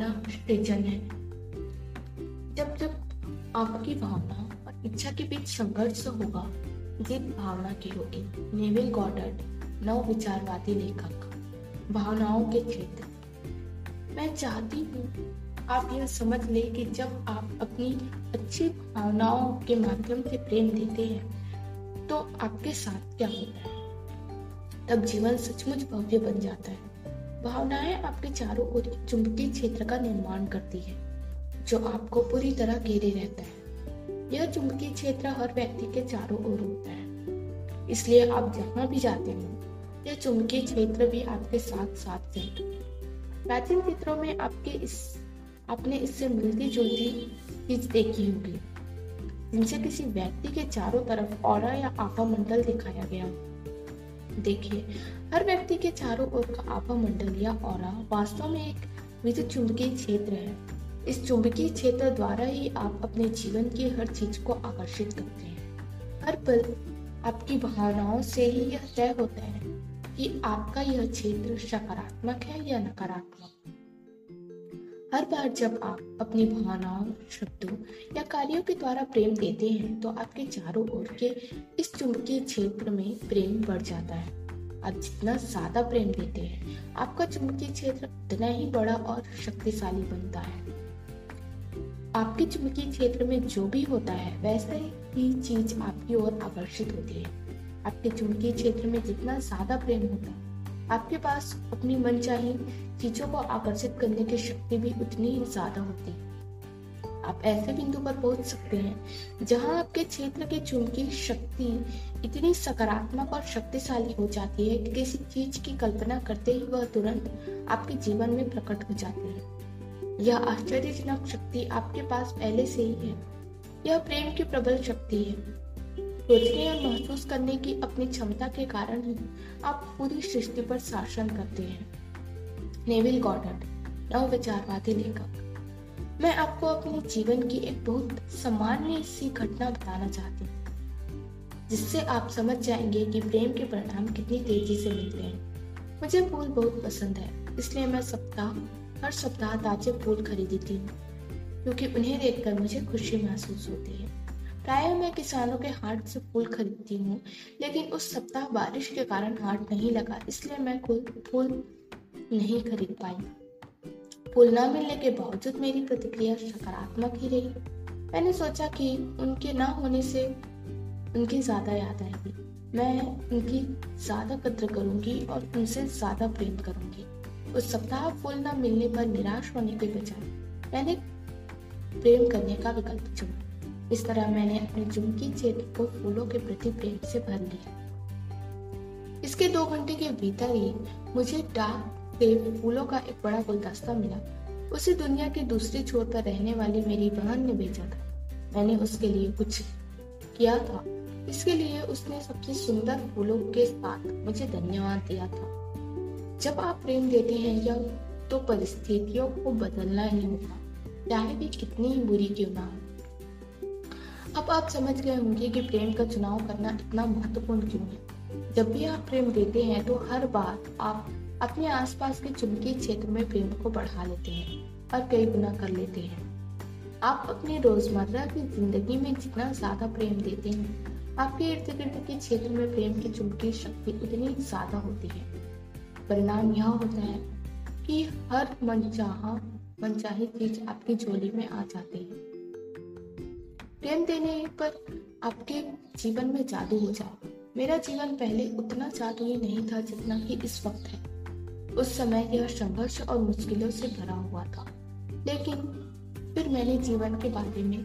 भावना सृजन है। जब जब आपकी भावना और इच्छा के बीच संघर्ष होगा जीत भावना की होगी। नेविल गॉडर्ड, नव विचारवादी लेखक, भावनाओं के क्षेत्र। मैं चाहती हूँ, आप यह समझ ले कि जब आप अपनी अच्छी भावनाओं के माध्यम से प्रेम देते हैं तो आपके साथ क्या होता है? तब जीवन सचमुच भव्य बन जाता है। भावनाएँ आपके चारों ओर चुंबकीय क्षेत्र का निर्माण करती है, जो आपको पूरी तरह घेरे रहता है। यह चुंबकीय क्षेत्र हर व्यक्ति के चारों ओर होता है। इसलिए आप जहाँ भी जाते हो, यह चुंबकीय क्षेत्र भी आपके साथ साथ रहता है। प्राचीन चित्रों में आपके इस, आपने इससे मिलती जुलती चीज़ देखी होगी, जिनसे किसी व्यक्ति के चारों तरफ़ और या आभा मंडल दिखाया गया देखिए हर व्यक्ति के चारों ओर का आभा मंडल या और वास्तव में एक विद्युत चुंबकीय क्षेत्र है। इस चुंबकीय क्षेत्र द्वारा ही आप अपने जीवन की हर चीज़ को आकर्षित करते हैं। हर पल आपकी भावनाओं से ही यह तय होता है कि आपका यह क्षेत्र सकारात्मक है या नकारात्मक। हर बार जब आप अपनी भावनाओं, शब्दों या कार्यों के द्वारा प्रेम देते हैं तो आपके चारों ओर के इस चुंबकीय क्षेत्र में प्रेम बढ़ जाता है। आप जितना ज़्यादा प्रेम देते हैं, आपका चुंबकीय क्षेत्र उतना ही बड़ा और शक्तिशाली बनता है। आपके चुंबकीय क्षेत्र में जो भी होता है, वैसे ही चीज़ आपकी ओर आकर्षित होती है। आपके चुंबकीय क्षेत्र में जितना ज़्यादा प्रेम होता है आपके पास अपनी मनचाही चीज़ों को आकर्षित करने की शक्ति भी उतनी ही ज़्यादा होती। है आप ऐसे बिंदु पर पहुँच सकते हैं जहाँ आपके क्षेत्र की चुंबकीय शक्ति इतनी सकारात्मक और शक्तिशाली हो जाती है कि किसी चीज़ की कल्पना करते ही वह तुरंत आपके जीवन में प्रकट हो जाती है। यह आश्चर्यजनक शक्ति आपके पास पहले से ही है। यह प्रेम की प्रबल शक्ति है। सोचने और महसूस करने की अपनी क्षमता के कारण ही आप पूरी सृष्टि पर शासन करते हैं। नेविल गॉडर्ड नव विचारवादी लेखक। मैं आपको अपने जीवन की एक बहुत सामान्य सी घटना बताना चाहती हूँ, जिससे आप समझ जाएँगे कि प्रेम के परिणाम कितनी तेज़ी से मिलते हैं। मुझे फूल बहुत पसंद है, इसलिए मैं सप्ताह, हर सप्ताह ताजे फूल खरीदती हूँ, क्योंकि उन्हें देखकर मुझे खुशी महसूस होती है। प्राय मैं किसानों के हाट से फूल खरीदती हूँ, लेकिन उस सप्ताह बारिश के कारण हाट नहीं लगा, इसलिए मैं कोई फूल नहीं खरीद पाई। फूल न मिलने के बावजूद मेरी प्रतिक्रिया सकारात्मक ही रही। मैंने सोचा कि उनके ना होने से उनकी ज़्यादा याद आएगी। मैं उनकी ज़्यादा कद्र करूँगी और उनसे ज़्यादा प्रेम करूँगी। उस सप्ताह फूल न मिलने पर निराश होने के बजाय मैंने प्रेम करने का विकल्प चुना। इस तरह मैंने अपने चुमकी क्षेत्र को फूलों के प्रति प्रेम से भर लिया। इसके दो घंटे के भीतर ही मुझे डाक से फूलों का एक बड़ा गुलदस्ता मिला। उसे दुनिया के दूसरी छोर पर रहने वाली मेरी बहन ने भेजा था। मैंने उसके लिए कुछ किया था। इसके लिए उसने सबसे सुंदर फूलों के साथ मुझे धन्यवाद दिया था। जब आप प्रेम देते हैं या तो परिस्थितियों को बदलना ही होगा। चाहे भी कितनी ही बुरी क्यों ना हो। अब आप समझ गए होंगे कि प्रेम का चुनाव करना इतना महत्वपूर्ण क्यों है। जब भी आप प्रेम देते हैं तो हर बार आप अपने आसपास के चुमकी क्षेत्र में प्रेम को बढ़ा लेते हैं और कई गुना कर लेते हैं। आप अपनी रोज़मर्रा की ज़िंदगी में जितना ज़्यादा प्रेम देते हैं, आपके इर्द गिर्द के क्षेत्र में प्रेम की चुमकी शक्ति उतनी ज़्यादा होती है। परिणाम यह होता है कि हर मनचाहा, मनचाही चीज़ आपकी झोली में आ जाती है। प्रेम देने पर आपके जीवन में जादू हो जाए। मेरा जीवन पहले उतना जादुई नहीं था जितना कि इस वक्त है। उस समय यह संघर्ष और मुश्किलों से भरा हुआ था। लेकिन फिर मैंने जीवन के बारे में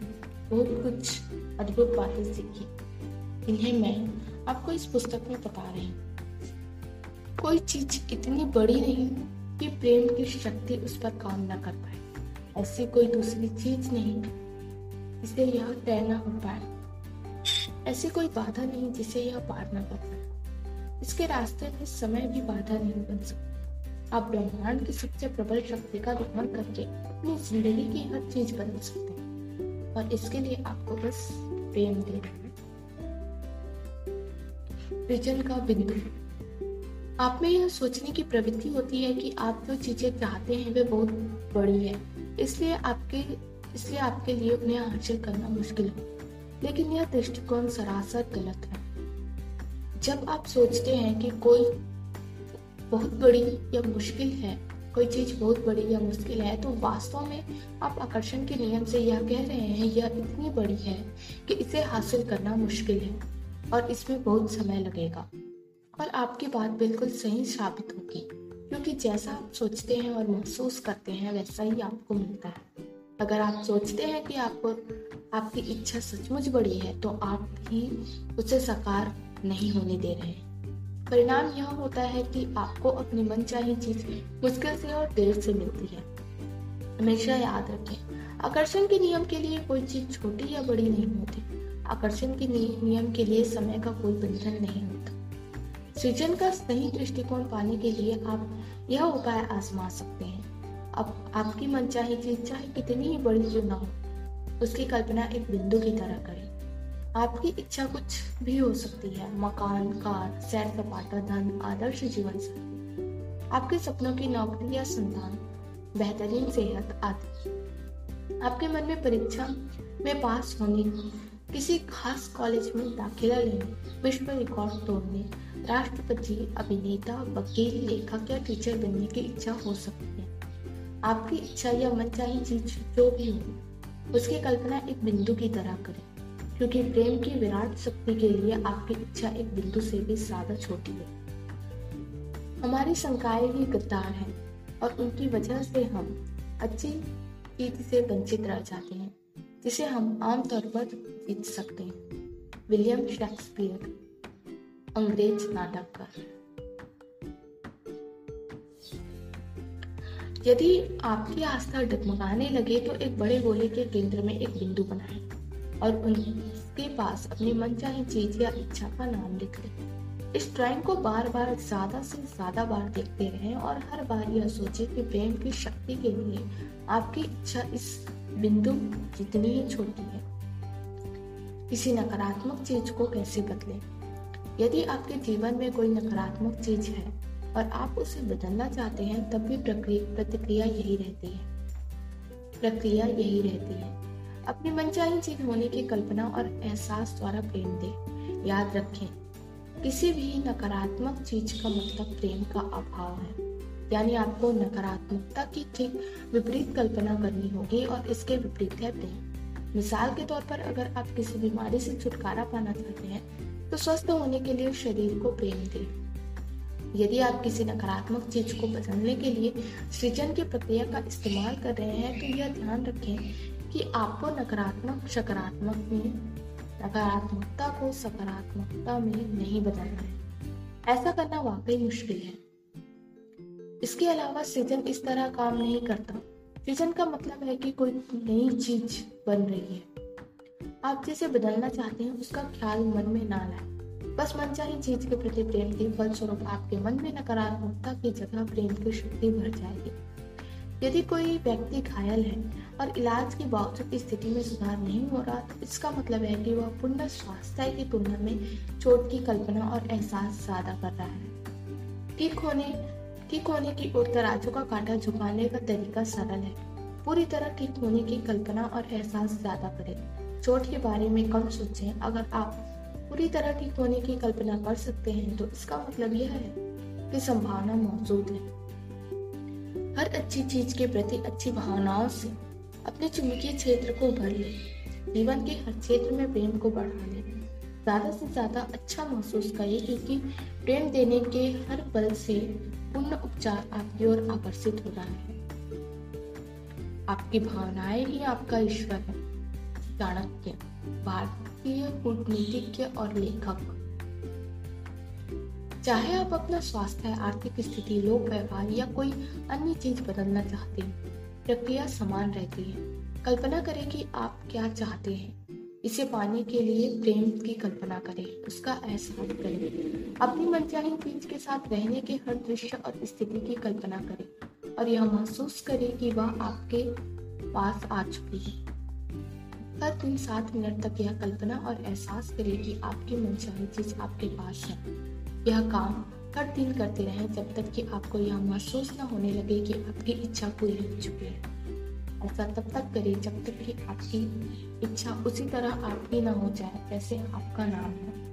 बहुत कुछ अद्भुत बातें सीखी। इन्हें मैं आपको इस पुस्तक में बता रही हूँ। कोई चीज़ इतनी बड़ी नहीं कि प्रेम की शक्ति उस पर काम न कर पाए। ऐसी कोई दूसरी चीज़ नहीं जिसे यह तय न हो पाए। ऐसी कोई बाधा नहीं जिसे यह पार न कर पाए। इसके रास्ते में समय भी बाधा नहीं बन सकता। आप ब्रह्मांड की सबसे प्रबल शक्ति का निर्माण करके अपनी ज़िंदगी की हर चीज़ बदल सकते हैं। और इसके लिए आपको बस प्रेम देना है। विजन का बिंदु। आप में यह सोचने की प्रवृत्ति होती है कि आप जो चीज़ें चाहते हैं, वे बहुत बड़ी है। इसलिए आपके इसलिए आपके लिए उन्हें हासिल करना मुश्किल है। लेकिन यह दृष्टिकोण सरासर गलत है। जब आप सोचते हैं कि कोई बहुत बड़ी या मुश्किल है, कोई चीज़ बहुत बड़ी या मुश्किल है तो वास्तव में आप आकर्षण के नियम से यह कह रहे हैं, यह इतनी बड़ी है कि इसे हासिल करना मुश्किल है और इसमें बहुत समय लगेगा। और आपकी बात बिल्कुल सही साबित होगी, क्योंकि जैसा आप सोचते हैं और महसूस करते हैं, वैसा ही आपको मिलता है। अगर आप सोचते हैं कि आपको, आपकी इच्छा सचमुच बड़ी है तो आप ही उसे साकार नहीं होने दे रहे परिणाम यह होता है कि आपको अपनी मन चाही चीज़ मुश्किल से और देर से मिलती है। हमेशा याद रखें, आकर्षण के नियम के लिए कोई चीज़ छोटी या बड़ी नहीं होती। आकर्षण के नियम के लिए समय का कोई बंधन नहीं होता। सृजन का सही दृष्टिकोण पाने के लिए आप यह उपाय आजमा सकते हैं। अब आपकी मनचाही चीज़ चाहे कितनी ही बड़ी क्यों ना हो, उसकी कल्पना एक बिंदु की तरह करें। आपकी इच्छा कुछ भी हो सकती है। मकान, कार, सैर सपाटा, धन, आदर्श जीवन साथी। आपके सपनों की नौकरी या संतान, बेहतरीन सेहत आदि आपके मन में परीक्षा में पास होने, किसी खास कॉलेज में दाखिला लेने, विश्व रिकॉर्ड तोड़ने, राष्ट्रपति, अभिनेता, वकील, लेखक या टीचर बनने की इच्छा हो सकती है। आपकी इच्छा या मनचाही चीज़ जो भी हो, उसकी कल्पना एक बिंदु की तरह करें। क्योंकि प्रेम की विराट शक्ति के लिए आपकी इच्छा एक बिंदु से भी ज़्यादा छोटी है। हमारी शंकाएँ ही गद्दार हैं और उनकी वजह से हम अच्छी चीज़ से वंचित रह जाते हैं, जिसे हम आमतौर पर जीत सकते हैं। विलियम शेक्सपियर, अंग्रेज़ नाटककार। यदि आपकी आस्था डगमगाने लगे तो एक बड़े गोले के केंद्र में एक बिंदु बनाएँ। और उनके पास अपनी मनचाही चीज़ या इच्छा का नाम लिख लें इस ड्राइंग को बार बार ज़्यादा से ज़्यादा बार देखते रहें और हर बार यह सोचें कि प्रेम की शक्ति के लिए आपकी इच्छा इस बिंदु जितनी ही छोटी है। किसी नकारात्मक चीज़ को कैसे बदलें? यदि आपके जीवन में कोई नकारात्मक चीज़ है और आप उसे बदलना चाहते हैं, तब भी प्रतिक्रिया यही रहती है। प्रक्रिया यही रहती है। अपनी मनचाही चीज़ होने की कल्पना और एहसास द्वारा प्रेम दे। याद रखें, किसी भी नकारात्मक चीज़ का मतलब प्रेम का अभाव है। यानी आपको नकारात्मकता की ठीक विपरीत कल्पना करनी होगी और इसके विपरीत है प्रेम। मिसाल के तौर पर अगर आप किसी बीमारी से छुटकारा पाना चाहते हैं तो स्वस्थ होने के लिए शरीर को प्रेम दें। यदि आप किसी नकारात्मक चीज़ को बदलने के लिए सृजन की प्रक्रिया का इस्तेमाल कर रहे हैं तो यह ध्यान रखें कि आपको नकारात्मक, सकारात्मक में, नकारात्मकता को सकारात्मकता में नहीं बदलना है। ऐसा करना वाकई मुश्किल है। इसके अलावा सृजन इस तरह काम नहीं करता। सृजन का मतलब है कि कोई नई चीज़ बन रही है। आप जिसे बदलना चाहते हैं, उसका ख्याल मन में ना लाए। बस मनचाही चीज़ के प्रति प्रेम के फलस्वरूप आपके मन में नकारात्मकता की जगह प्रेम की शक्ति भर जाएगी। यदि कोई व्यक्ति घायल है और इलाज के बावजूद स्थिति में सुधार नहीं हो रहा तो इसका मतलब है कि वह पूर्ण स्वास्थ्य की तुलना में चोट की कल्पना और एहसास ज़्यादा कर रहा है। ठीक होने ठीक होने की ओर तराजू का कांटा झुकाने का तरीका सरल है। पूरी तरह ठीक होने की कल्पना और एहसास ज़्यादा करें। चोट के बारे में कम सोचें। अगर आप पूरी तरह ठीक होने की कल्पना कर सकते हैं तो इसका मतलब यह है कि संभावना मौजूद है। हर अच्छी चीज़ के प्रति अच्छी भावनाओं से अपने चुंबकीय क्षेत्र को भर ले। जीवन के हर क्षेत्र में प्रेम को बढ़ा ले। ज़्यादा से ज़्यादा अच्छा महसूस करें क्योंकि प्रेम देने के हर पल से पूर्ण उपचार आपकी ओर आकर्षित हो रहा है। आपकी भावनाएँ ही आपका ईश्वर है। चाणक्य, भारतीय कूटनीतिज्ञ और लेखक। चाहे आप अपना स्वास्थ्य, आर्थिक स्थिति, लोक व्यवहार या कोई अन्य चीज़ बदलना चाहते हैं, प्रक्रिया समान रहती है। कल्पना करें कि आप क्या चाहते हैं। इसे पाने के लिए प्रेम की कल्पना करें, उसका एहसास करें। अपनी मनचाही चीज़ के साथ रहने के हर दृश्य और स्थिति की कल्पना करें और यह महसूस करें कि वह आपके पास आ चुकी है। हर दिन सात मिनट तक यह कल्पना और एहसास करें कि आपकी मनचाही चीज़ आपके पास है। यह काम हर दिन करते रहें जब तक कि आपको यह महसूस न होने लगे कि आपकी इच्छा पूरी हो चुकी है। ऐसा तब तक करें जब तक कि आपकी इच्छा उसी तरह आपकी ना हो जाए, जैसे आपका नाम है।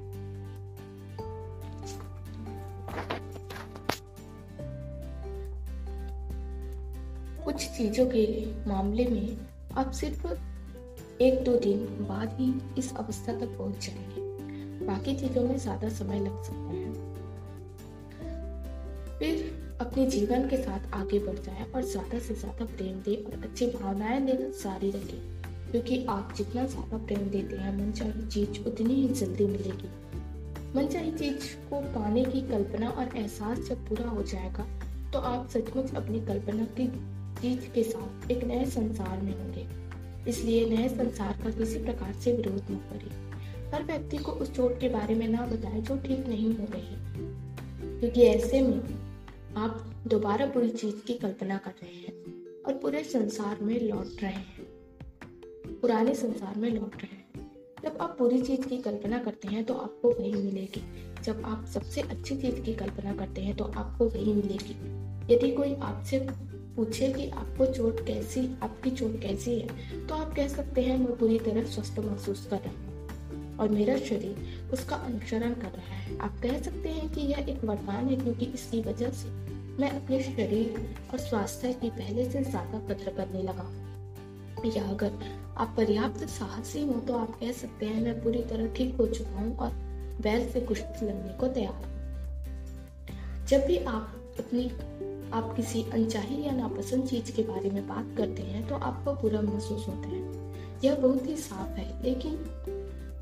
कुछ चीज़ों के मामले में आप सिर्फ़ एक दो दिन बाद ही इस अवस्था तक पहुँच जाएँगे। बाकी चीज़ों में ज़्यादा समय लग सकता है। फिर अपने जीवन के साथ आगे बढ़ जाए और ज़्यादा से ज़्यादा प्रेम दे और अच्छी भावनाएँ देना जारी रखे। क्योंकि आप जितना ज़्यादा प्रेम देते हैं मन चाही चीज़ उतनी ही जल्दी मिलेगी। मन चाही चीज़ को पाने की कल्पना और एहसास जब पूरा हो जाएगा तो आप सचमुच अपनी कल्पना की चीज़ के साथ एक नए संसार में होंगे। इसलिए नए संसार का किसी प्रकार से विरोध न करें हर व्यक्ति को उस चोट के बारे में ना बताएँ जो ठीक नहीं हो रही। क्योंकि ऐसे में आप दोबारा बुरी चीज़ की कल्पना कर रहे हैं और पूरे संसार में लौट रहे हैं। पुराने संसार में लौट रहे हैं। जब आप बुरी चीज़ की कल्पना करते हैं तो आपको वही मिलेगी। जब आप सबसे अच्छी चीज़ की कल्पना करते हैं तो आपको वही मिलेगी। यदि कोई आपसे पूछे कि आपको चोट कैसी, आपकी चोट कैसी है तो आप कह सकते हैं, मैं पूरी तरह स्वस्थ महसूस कर रहा हूँ और मेरा शरीर उसका अनुसरण कर रहा है। आप कह सकते हैं कि यह एक वरदान है क्योंकि इसकी वजह से मैं अपने शरीर और स्वास्थ्य की पहले से ज़्यादा कदर करने लगा। या अगर आप पर्याप्त साहसी हो तो आप कह सकते हैं, मैं पूरी तरह ठीक हो चुका हूँ और बैल से कुश्ती लड़ने को तैयार जब भी आप अपनी, आप किसी अनचाही या नापसंद चीज़ के बारे में बात करते हैं तो आपको बुरा महसूस होता है। यह बहुत ही साफ़ है, लेकिन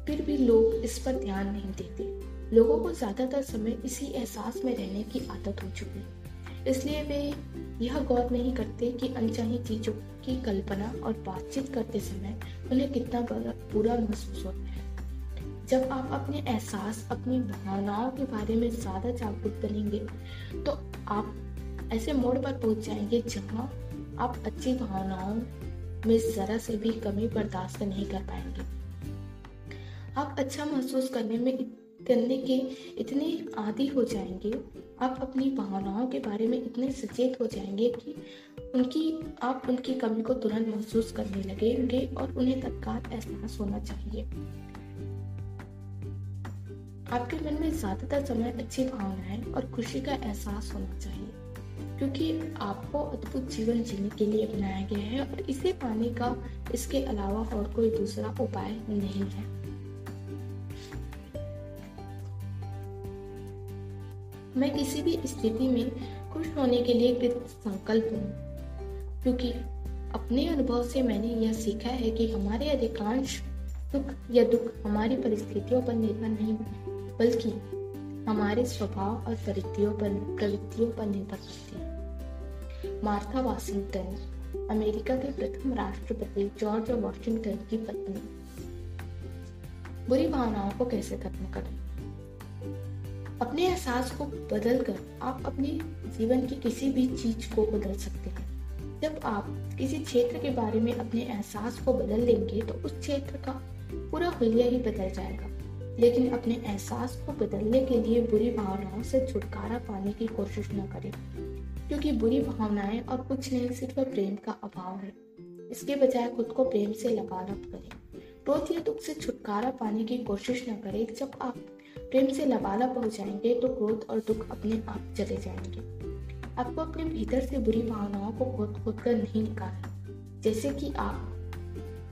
फिर भी लोग इस पर ध्यान नहीं देते। लोगों को ज़्यादातर समय इसी एहसास में रहने की आदत हो चुकी इसलिए वे यह गौर नहीं करते कि अनचाही चीज़ों की कल्पना और बातचीत करते समय उन्हें कितना बुरा महसूस होता है। जब आप अपने एहसास, अपनी भावनाओं के बारे में ज़्यादा जागरूक बनेंगे तो आप ऐसे मोड़ पर पहुँच जाएँगे जहाँ आप अच्छी भावनाओं में जरा से भी कमी बर्दाश्त नहीं कर पाएँगे। आप अच्छा महसूस करने में करने के इतने आदि हो जाएँगे। आप अपनी भावनाओं के बारे में इतने सचेत हो जाएँगे कि उनकी, आप उनकी कमी को तुरंत महसूस करने लगेंगे और उन्हें तत्काल एहसास होना चाहिए। आपके मन में ज़्यादातर समय अच्छी भावनाएँ और खुशी का एहसास होना चाहिए, क्योंकि आपको अद्भुत जीवन जीने के लिए बनाया गया है और इसे पाने का इसके अलावा और कोई दूसरा उपाय नहीं है। मैं किसी भी स्थिति में खुश होने के लिए कृत संकल्प हूँ, क्योंकि अपने अनुभव से मैंने यह सीखा है कि हमारे अधिकांश सुख या दुख हमारी परिस्थितियों पर निर्भर नहीं बल्कि हमारे स्वभाव और प्रवृत्तियों पर प्रवृत्तियों पर निर्भर करते हैं। मार्था वाशिंगटन, अमेरिका के प्रथम राष्ट्रपति जॉर्ज वॉशिंगटन की पत्नी। बुरी भावनाओं को कैसे खत्म करें? अपने एहसास को बदल कर आप अपने जीवन की किसी भी चीज़ को बदल सकते हैं। जब आप किसी क्षेत्र के बारे में अपने एहसास को बदल लेंगे तो उस क्षेत्र का पूरा हुलिया ही बदल जाएगा। लेकिन अपने एहसास को बदलने के लिए बुरी भावनाओं से छुटकारा पाने की कोशिश न करें, क्योंकि बुरी भावनाएँ और कुछ नहीं, सिर्फ़ प्रेम का अभाव है। इसके बजाय खुद को प्रेम से लगाना करें। रोज ये दुख से छुटकारा पाने की कोशिश न करें जब आप प्रेम से लबालब हो जाएँगे तो क्रोध और दुख अपने आप चले जाएँगे। आपको अपने भीतर से बुरी भावनाओं को खोद खोद कर नहीं निकालना। जैसे कि आप,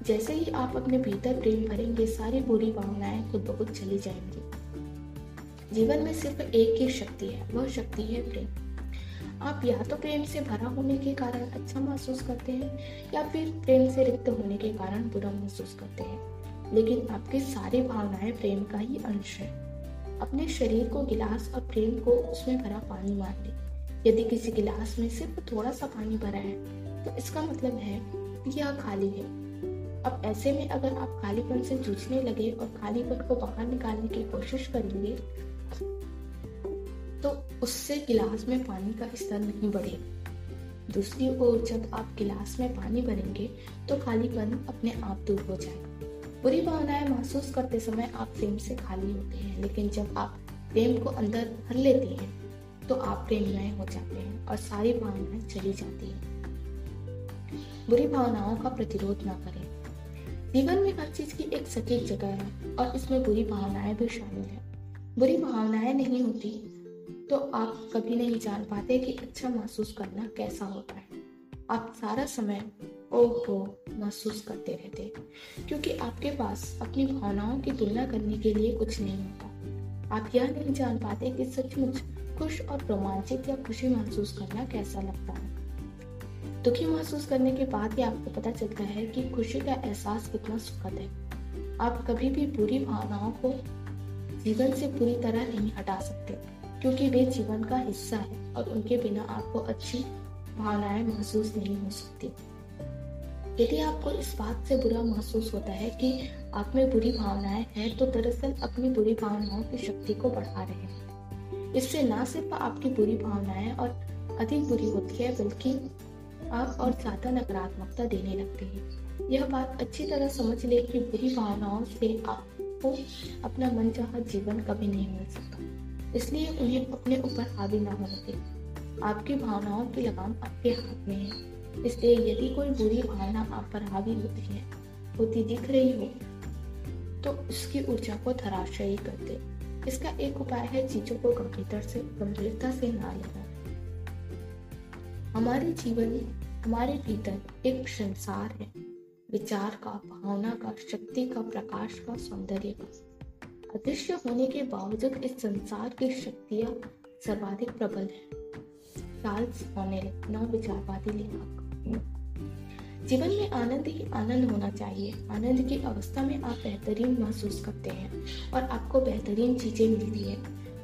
जैसे ही आप अपने भीतर प्रेम भरेंगे सारी बुरी भावनाएँ खुद बहुत चली जाएँगी। जीवन में सिर्फ़ एक ही शक्ति है, वह शक्ति है प्रेम। आप या तो प्रेम से भरा होने के कारण अच्छा महसूस करते हैं, या फिर प्रेम से रिक्त होने के कारण बुरा महसूस करते हैं। लेकिन आपकी सारी भावनाएँ प्रेम का ही अंश है। अपने शरीर को गिलास और प्रेम को उसमें भरा पानी मान ले यदि किसी गिलास में सिर्फ़ थोड़ा सा पानी भरा है तो इसका मतलब है कि यह खाली है। अब ऐसे में अगर आप खालीपन से जूझने लगे और खालीपन को बाहर निकालने की कोशिश करेंगे तो उससे गिलास में पानी का स्तर नहीं बढ़ेगा। दूसरी ओर जब आप गिलास में पानी भरेंगे तो खालीपन अपने आप दूर हो जाएगा। बुरी भावनाएँ महसूस करते समय आप प्रेम से खाली होते हैं, लेकिन जब आप प्रेम को अंदर भर लेते हैं तो आप प्रेममय हो जाते हैं और सारी भावनाएँ चली जाती हैं। बुरी भावनाओं का प्रतिरोध ना करें। जीवन में हर चीज़ की एक सटीक जगह है और इसमें बुरी भावनाएँ भी शामिल है। बुरी भावनाएँ नहीं होती तो आप कभी नहीं जान पाते कि अच्छा महसूस करना कैसा होता है। आप सारा समय ओहो, महसूस करते रहते। क्योंकि आपके पास अपनी भावनाओं की तुलना करने के लिए कुछ नहीं होता। आप यह नहीं जान पाते कि सचमुच खुश और रोमांचित या खुशी महसूस करना कैसा लगता है। दुखी महसूस करने के बाद ही आपको पता चलता है कि खुशी का एहसास कितना सुखद है। आप कभी भी बुरी भावनाओं को जीवन से पूरी तरह नहीं हटा सकते, क्योंकि वे जीवन का हिस्सा है और उनके बिना आपको अच्छी भावनाएँ महसूस नहीं हो सकती। यदि आपको इस बात से बुरा महसूस होता है कि आप में बुरी भावनाएँ हैं तो दरअसल अपनी बुरी भावनाओं की शक्ति को बढ़ा रहे हैं। इससे न सिर्फ़ आपकी बुरी भावनाएँ और अधिक बुरी होती है, बल्कि आप और ज़्यादा नकारात्मकता देने लगते हैं। यह बात अच्छी तरह समझ ले कि बुरी भावनाओं से आपको अपना मन जीवन कभी नहीं मिल सकता। इसलिए उन्हें अपने ऊपर हावी ना होने दें। आपकी भावनाओं की लगाम आपके हाथ में है। इसलिए यदि कोई बुरी भावना आप पर हावी होती है, होती दिख रही हो तो उसकी ऊर्जा को धराशायी कर दे। इसका एक उपाय है चीज़ों को गंभीरता से गंभीरता से ना लेना। हमारे जीवन, हमारे भीतर एक संसार है। विचार का, भावना का, शक्ति का, प्रकाश का, सौंदर्य का। अदृश्य होने के बावजूद इस संसार की शक्तियाँ सर्वाधिक प्रबल है। चार्ल्स ऑनेल नव विचारवादी लेखक जीवन में आनंद ही आनंद होना चाहिए। आनंद की अवस्था में आप बेहतरीन महसूस करते हैं और आपको बेहतरीन चीज़ें मिलती है।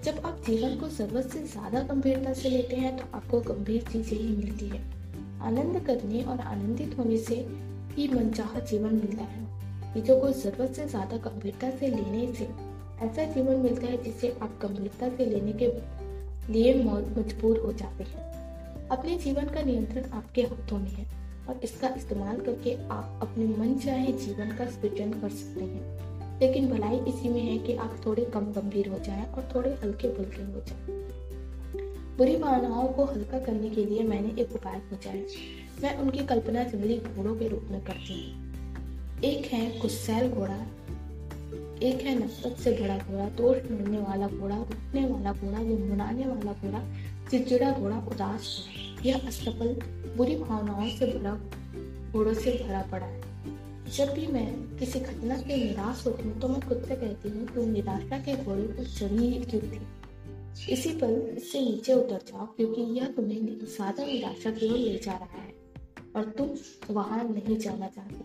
जब आप जीवन को ज़रूरत से ज़्यादा गंभीरता से लेते हैं तो आपको गंभीर चीज़ें ही मिलती है। आनंद करने और आनंदित होने से ही मनचाहा जीवन मिलता है। चीज़ों को ज़रूरत से ज़्यादा गंभीरता से लेने से ऐसा जीवन मिलता है जिसे आप गंभीरता से लेने के लिए मजबूर हो जाते हैं। अपने जीवन का नियंत्रण आपके हाथों में है और इसका इस्तेमाल करके आप अपने मन चाहे जीवन का सृजन कर सकते हैं। लेकिन भलाई इसी में है कि आप थोड़े कम गंभीर हो जाएँ और थोड़े हल्के फुल्के हो जाएँ। बुरी भावनाओं को हल्का करने के लिए मैंने एक उपाय खोजा है। मैं उनकी कल्पना जंगली घोड़ों के रूप में करती हूँ। एक है गुस्सैल घोड़ा, एक है नफरत से भरा घोड़ा, दोष ढूँढने वाला घोड़ा रुकने वाला घोड़ा, गुनगुनाने वाला घोड़ा चिड़चिड़ा घोड़ा उदास घोड़ा यह असफल बुरी भावनाओं से भरा घोड़ों से भरा पड़ा है। जब भी मैं किसी घटना से निराश होती हूँ तो मैं खुद से कहती हूँ, तुम निराशा के घोड़े पर चढ़ी ही क्यों थी? इसी पल इससे नीचे उतर जाओ, क्योंकि यह तुम्हें ज़्यादा निराशा की ओर ले जा रहा है और तुम वहाँ नहीं जाना चाहती।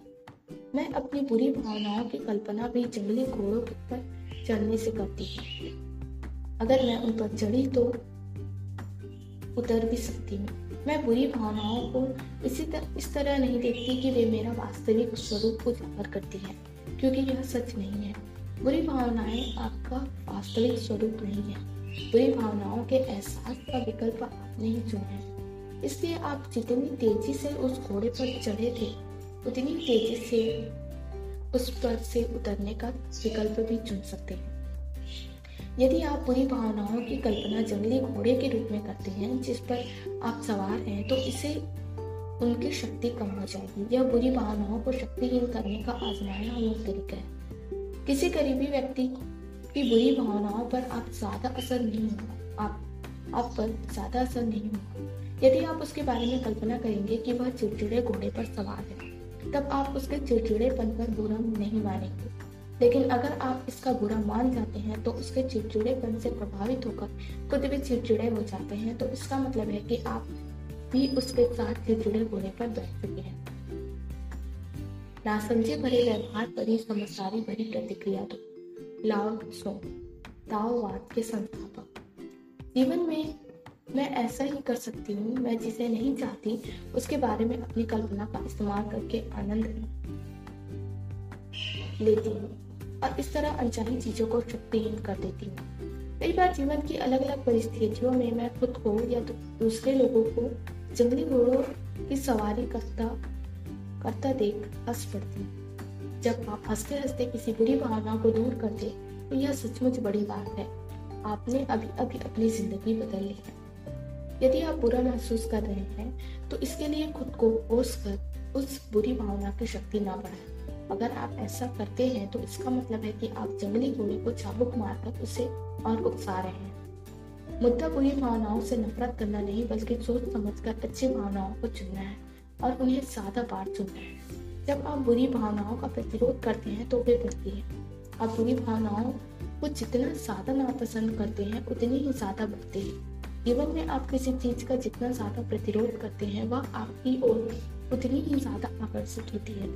मैं अपनी बुरी भावनाओं की कल्पना भी जंगली घोड़ों पर चढ़ने से करती हूँ। अगर मैं उन पर चढ़ी तो उतर भी सकती हूँ। मैं बुरी भावनाओं को इसी तर, इस तरह नहीं देखती कि वे मेरा वास्तविक स्वरूप उजागर करती हैं क्योंकि यह सच नहीं है। बुरी भावनाएँ आपका वास्तविक स्वरूप नहीं है। बुरी भावनाओं के एहसास का विकल्प आपने ही चुना है। इसलिए आप जितनी तेज़ी से उस घोड़े पर चढ़े थे उतनी तेज़ी से उस पर से उतरने का विकल्प भी चुन सकते हैं। यदि आप बुरी भावनाओं की कल्पना जंगली घोड़े के रूप में करते हैं, जिस पर आप सवार हैं तो इसे उनकी शक्ति कम हो जाएगी। यह बुरी भावनाओं को शक्तिहीन करने का आजमाया हुआ तरीका है। किसी गरीबी व्यक्ति की बुरी भावनाओं पर आप ज़्यादा असर नहीं होगा आप आप पर ज़्यादा असर नहीं होगा यदि आप उसके बारे में कल्पना करेंगे कि वह चिड़चिड़े घोड़े पर सवार है, तब आप उसके चिड़चिड़ेपन पर बुरा नहीं मानेंगे। लेकिन अगर आप इसका बुरा मान जाते हैं तो उसके चिड़चिड़ेपन से प्रभावित होकर खुद भी चिड़चिड़े हो जाते हैं। तो इसका मतलब है कि आप भी उसके साथ चिड़चिड़े होने पर बैठ हैं। नासमझी भरे व्यवहार ही समझदारी भरी प्रतिक्रिया दो। लाओ, सो। ताओवाद के संस्थापक। जीवन में मैं ऐसा ही कर सकती हूँ, मैं जिसे नहीं चाहती, उसके बारे में अपनी कल्पना का इस्तेमाल करके आनंद लेती हूँ। और इस तरह अनचाही चीज़ों को शक्तिहीन कर देती हूँ। कई बार जीवन की अलग अलग परिस्थितियों में मैं खुद को या दूसरे लोगों को जंगली घोड़ों की सवारी करता करता देख हंस पड़ती जब आप हँसते हँसते किसी बुरी भावना को दूर कर दे तो यह सचमुच बड़ी बात है। आपने अभी अभी अपनी ज़िंदगी बदल ली है। यदि आप बुरा महसूस कर रहे हैं तो इसके लिए खुद को कोस कर उस बुरी भावना की शक्ति ना बढ़ाएँ। अगर आप ऐसा करते हैं तो इसका मतलब है कि आप जंगली घोड़े को चाबुक मारकर उसे और उकसा रहे हैं। मुद्दा बुरी भावनाओं से नफरत करना नहीं, बल्कि सोच समझकर अच्छी भावनाओं को चुनना है और उन्हें ज़्यादा बार चुनना है। जब आप बुरी भावनाओं का प्रतिरोध करते हैं तो वे बढ़ती है। आप बुरी भावनाओं को जितना ज़्यादा नापसंद करते हैं, उतनी ही ज़्यादा बढ़ते हैं। जीवन में आप किसी चीज़ का जितना ज़्यादा प्रतिरोध करते हैं, वह आपकी ओर उतनी ही ज़्यादा आकर्षित होती है।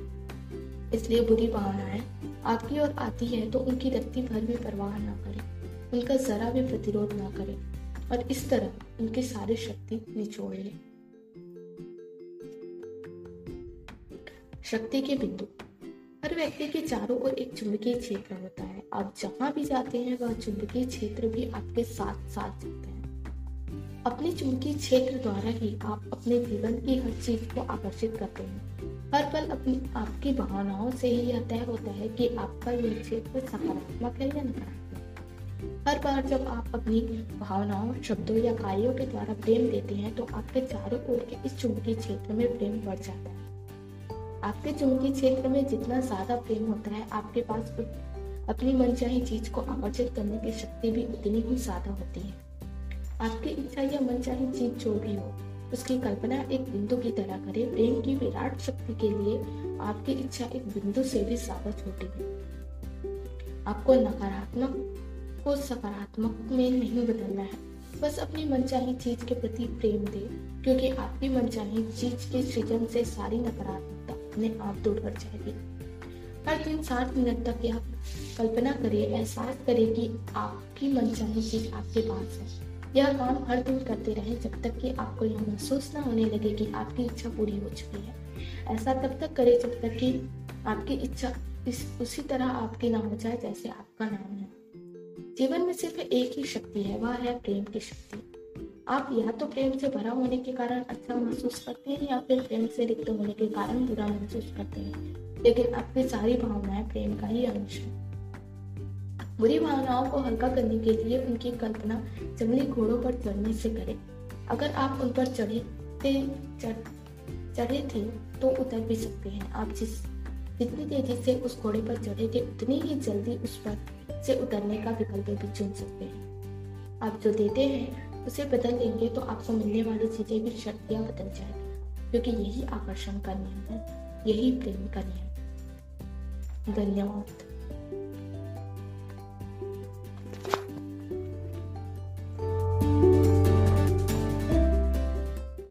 इसलिए बुरी भावनाएँ आपकी ओर आती है तो उनकी रत्ती भर भी परवाह ना करें। उनका जरा भी प्रतिरोध ना करें और इस तरह उनकी सारी शक्ति निचोड़ लें। शक्ति के बिंदु। हर व्यक्ति के चारों ओर एक चुंबकीय क्षेत्र होता है। आप जहाँ भी जाते हैं, वह चुंबकीय क्षेत्र भी आपके साथ साथ जाता है। अपने चुंबकीय क्षेत्र द्वारा ही आप अपने जीवन की हर चीज़ को आकर्षित करते हैं। हर पल अपनी आपकी भावनाओं से ही यह तय होता है कि आपका यह क्षेत्र सकारात्मक है या नकारात्मक। हर बार जब आप अपनी भावनाओं, शब्दों या कार्यों के द्वारा प्रेम देते हैं तो आपके चारों ओर के इस चुंबकीय क्षेत्र में प्रेम बढ़ जाता है। आपके चुंबकीय क्षेत्र में जितना ज़्यादा प्रेम होता है, आपके पास अपनी मनचाही चीज़ को आकर्षित करने की शक्ति भी उतनी ही ज़्यादा होती है। आपकी इच्छा या मनचाही चीज़ जो भी हो उसकी कल्पना एक बिंदु की तरह करें। प्रेम की विराट शक्ति के लिए आपकी इच्छा एक बिंदु से भी ज़्यादा छोटी है। आपको नकारात्मक को सकारात्मक में नहीं बदलना है। बस अपनी मनचाही चीज़ के प्रति प्रेम दे, क्योंकि आपकी मनचाही चीज़ के सृजन से सारी नकारात्मकता अपने आप दूर कर जाएगी। हर दिन सात मिनट तक यह कल्पना करें, एहसास करें कि आपकी मनचाही चीज़ आपके पास है। यह काम हर दिन करते रहे जब तक कि आपको यह महसूस न होने लगे कि आपकी इच्छा पूरी हो चुकी है। ऐसा तब तक करें जब तक कि आपकी इच्छा इस, उसी तरह आपकी ना हो जाए जैसे आपका नाम है। जीवन में सिर्फ़ एक ही शक्ति है, वह है प्रेम की शक्ति। आप या तो प्रेम से भरा होने के कारण अच्छा महसूस करते हैं या फिर प्रेम से रिक्त होने के कारण बुरा महसूस करते हैं, लेकिन आपकी सारी भावनाएँ प्रेम का ही अंश है। बुरी भावनाओं को हल्का करने के लिए उनकी कल्पना जंगली घोड़ों पर चढ़ने से करें। अगर आप उन पर चढ़े थे चढ़े थे तो उतर भी सकते हैं। आप जिस, जितनी तेज़ी से उस घोड़े पर चढ़े थे, उतनी ही जल्दी उस पर से उतरने का विकल्प भी चुन सकते हैं। आप जो देते हैं, उसे बदल देंगे तो आपको मिलने वाली चीज़ें भी शक्तियाँ बदल जाएगी, क्योंकि यही आकर्षण का नियम है, यही प्रेम का नियम धन्यवाद।